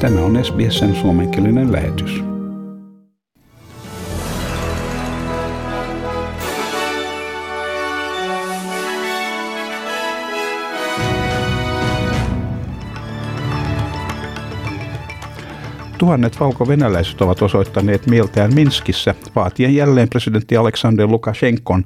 Tämä on SBSn suomenkielinen lähetys. Tuhannet valko-venäläiset ovat osoittaneet mieltään Minskissä vaatien jälleen presidentti Aleksander Lukashenkon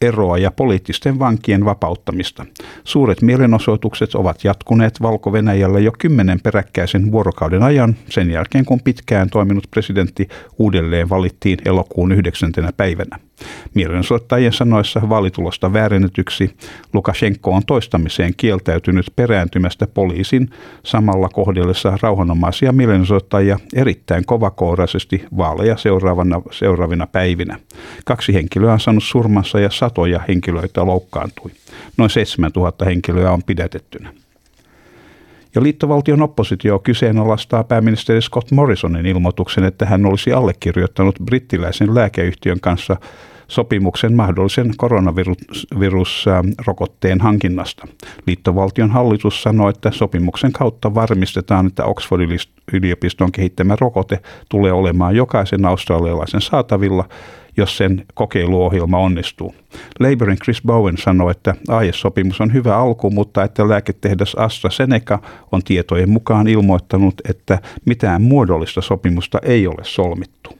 eroa ja poliittisten vankien vapauttamista. Suuret mielenosoitukset ovat jatkuneet Valko-Venäjällä jo kymmenen peräkkäisen vuorokauden ajan sen jälkeen, kun pitkään toiminut presidentti uudelleen valittiin elokuun yhdeksäntenä päivänä. Mielenosoittajien sanoissa vaalitulosta väärennetyksi Lukashenko on toistamiseen kieltäytynyt perääntymästä poliisin samalla kohdellessa rauhanomaisia mielenosoittajia erittäin kovakouraisesti vaaleja seuraavana, seuraavina päivinä. Kaksi henkilöä on saanut surmansa ja satoja henkilöitä loukkaantui. Noin 7000 henkilöä on pidätettynä. Ja liittovaltion oppositio kyseenalaistaa pääministeri Scott Morrisonin ilmoituksen, että hän olisi allekirjoittanut brittiläisen lääkeyhtiön kanssa sopimuksen mahdollisen koronavirusrokotteen hankinnasta. Liittovaltion hallitus sanoi, että sopimuksen kautta varmistetaan, että Oxfordin yliopiston kehittämä rokote tulee olemaan jokaisen australialaisen saatavilla jos sen kokeiluohjelma onnistuu. Labourin Chris Bowen sanoi, että aiesopimus on hyvä alku, mutta että lääketehdas AstraZeneca on tietojen mukaan ilmoittanut, että mitään muodollista sopimusta ei ole solmittu.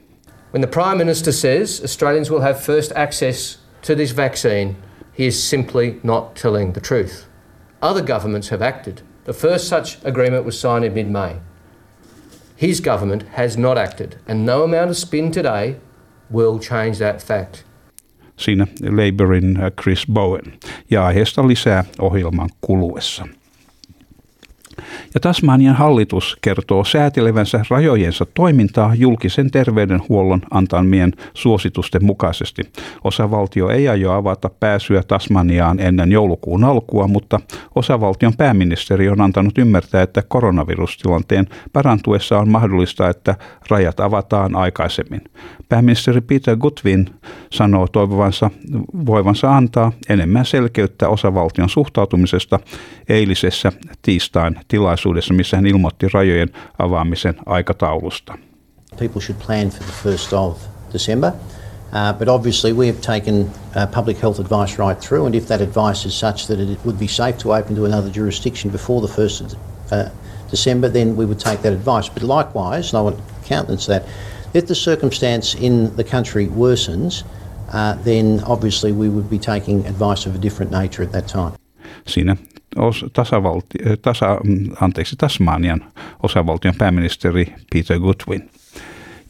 When the Prime Minister says Australians will have first access to this vaccine, he is simply not telling the truth. Other governments have acted. The first such agreement was signed in mid May. His government has not acted, and no amount of spin today will change that fact. Siinä Labourin äh, Chris Bowen. Ja aiheesta lisää ohjelman kuluessa. Ja Tasmanian hallitus kertoo säätelevänsä rajojensa toimintaa julkisen terveydenhuollon antamien suositusten mukaisesti. Osavaltio ei aio avata pääsyä Tasmaniaan ennen joulukuun alkua, mutta osavaltion pääministeri on antanut ymmärtää, että koronavirustilanteen parantuessa on mahdollista, että rajat avataan aikaisemmin. Pääministeri Peter Gutwin sanoo toivovansa voivansa antaa enemmän selkeyttä osavaltion suhtautumisesta eilisessä tiistain tilaisuudessa, missä hän ilmoitti rajojen avaamisen aikataulusta. People should plan for the first of December. Uh, but obviously, we have taken uh, public health advice right through, and if that advice is such that it would be safe to open to another jurisdiction before the 1st of uh, December, then we would take that advice. But likewise, and I want to countenance that, if the circumstance in the country worsens, uh, then obviously we would be taking advice of a different nature at that time. Siinä tasavalti, tasa, mm, anteeksi, Tasmanian osavaltion pääministeri Peter Goodwin.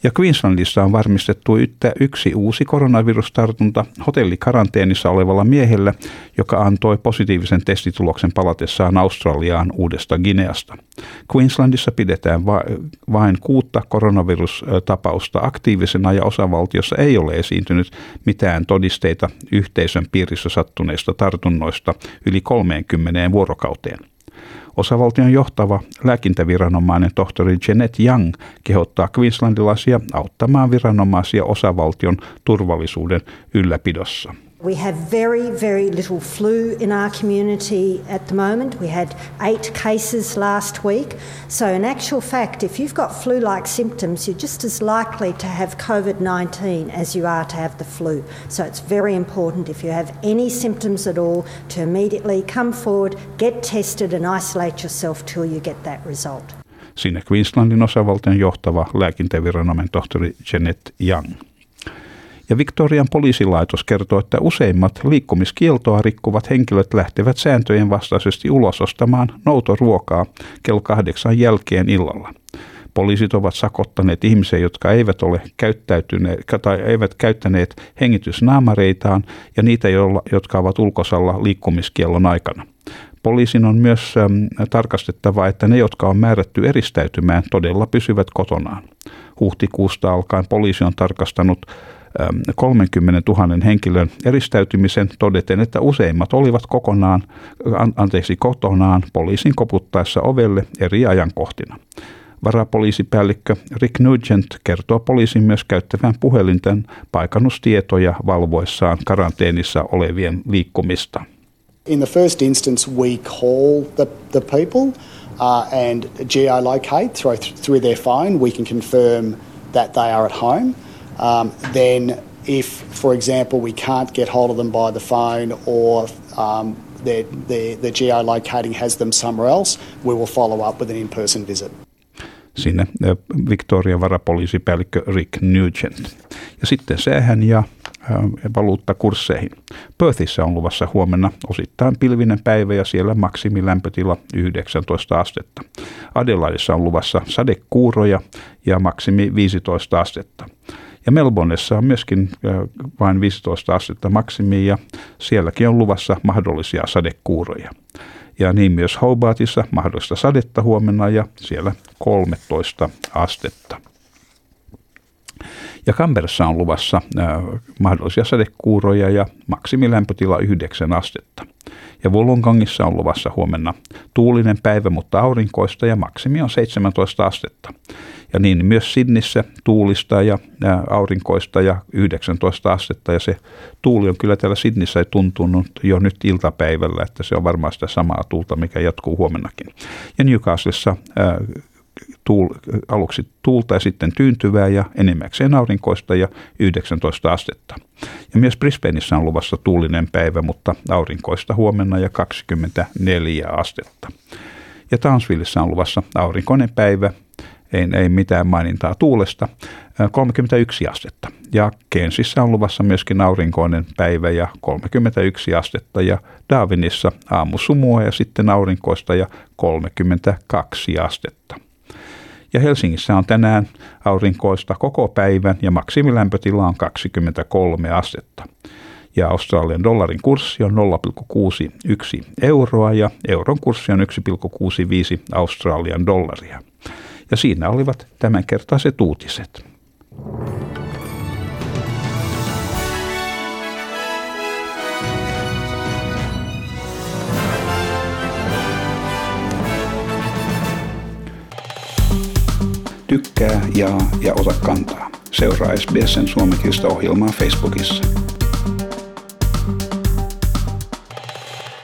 Ja Queenslandissa on varmistettu yksi uusi koronavirustartunta hotellikaranteenissa olevalla miehellä, joka antoi positiivisen testituloksen palatessaan Australiaan uudesta Gineasta. Queenslandissa pidetään va- vain kuutta koronavirustapausta aktiivisena ja osavaltiossa ei ole esiintynyt mitään todisteita yhteisön piirissä sattuneista tartunnoista yli 30 vuorokauteen. Osavaltion johtava lääkintäviranomainen tohtori Janet Young kehottaa Queenslandilaisia auttamaan viranomaisia osavaltion turvallisuuden ylläpidossa. We have very, very little flu in our community at the moment. We had eight cases last week. So, in actual fact, if you've got flu like symptoms, you're just as likely to have COVID 19 as you are to have the flu. So, it's very important if you have any symptoms at all to immediately come forward, get tested, and isolate yourself till you get that result. Siinä Queenslandin osavaltion johtava lääkintäviranomainen tohtori Janet Young. Ja Victorian poliisilaitos kertoo, että useimmat liikkumiskieltoa rikkuvat henkilöt lähtevät sääntöjen vastaisesti ulos ostamaan noutoruokaa kello kahdeksan jälkeen illalla. Poliisit ovat sakottaneet ihmisiä, jotka eivät ole käyttäytyneet tai eivät käyttäneet hengitysnaamareitaan ja niitä, jotka ovat ulkosalla liikkumiskiellon aikana. Poliisin on myös tarkastettava, että ne, jotka on määrätty eristäytymään, todella pysyvät kotonaan. Huhtikuusta alkaen poliisi on tarkastanut 30 000 henkilön eristäytymisen todeten, että useimmat olivat kokonaan, anteeksi, kotonaan poliisin koputtaessa ovelle eri ajankohtina. Varapoliisipäällikkö Rick Nugent kertoo poliisin myös käyttävän puhelinten paikannustietoja valvoissaan karanteenissa olevien liikkumista. In the first instance we call the, the people uh, and geolocate through, through their phone, we can confirm that they are at home. Um, then, if, for example, we can't get hold of them by the phone or um, the, the geolocating has them somewhere else, we will follow up with an in-person visit. Sinne Victoria varapoliisipäällikkö Rick Nugent. Ja sitten säähän ja valuuttakursseihin. Perthissä on luvassa huomenna osittain pilvinen päivä ja siellä maksimilämpötila 19 astetta. Adelaidessa on luvassa sadekuuroja ja maksimi 15 astetta. Ja Melbourneessa on myöskin vain 15 astetta maksimi ja sielläkin on luvassa mahdollisia sadekuuroja. Ja niin myös Hobartissa mahdollista sadetta huomenna ja siellä 13 astetta. Ja Kamperassa on luvassa äh, mahdollisia sadekuuroja ja maksimilämpötila 9 astetta. Ja Wollongongissa on luvassa huomenna tuulinen päivä, mutta aurinkoista ja maksimi on 17 astetta. Ja niin myös Sinnissä tuulista ja aurinkoista ja 19 astetta. Ja se tuuli on kyllä täällä Sinnissä tuntunut jo nyt iltapäivällä, että se on varmaan sitä samaa tuulta, mikä jatkuu huomennakin. Ja Newcastlessa tuul, aluksi tuulta ja sitten tyyntyvää ja enimmäkseen aurinkoista ja 19 astetta. Ja myös Brisbaneissa on luvassa tuulinen päivä, mutta aurinkoista huomenna ja 24 astetta. Ja Townsvillessä on luvassa aurinkoinen päivä, ei, ei mitään mainintaa tuulesta, 31 astetta. Ja Kensissä on luvassa myöskin aurinkoinen päivä ja 31 astetta ja Darwinissa aamusumua ja sitten aurinkoista ja 32 astetta. Ja Helsingissä on tänään aurinkoista koko päivän ja maksimilämpötila on 23 astetta. Ja Australian dollarin kurssi on 0,61 euroa ja euron kurssi on 1,65 Australian dollaria. Ja siinä olivat tämänkertaiset uutiset. Tykkää, jaa ja ota kantaa. Seuraa SBSn suomenkielistä ohjelmaa Facebookissa.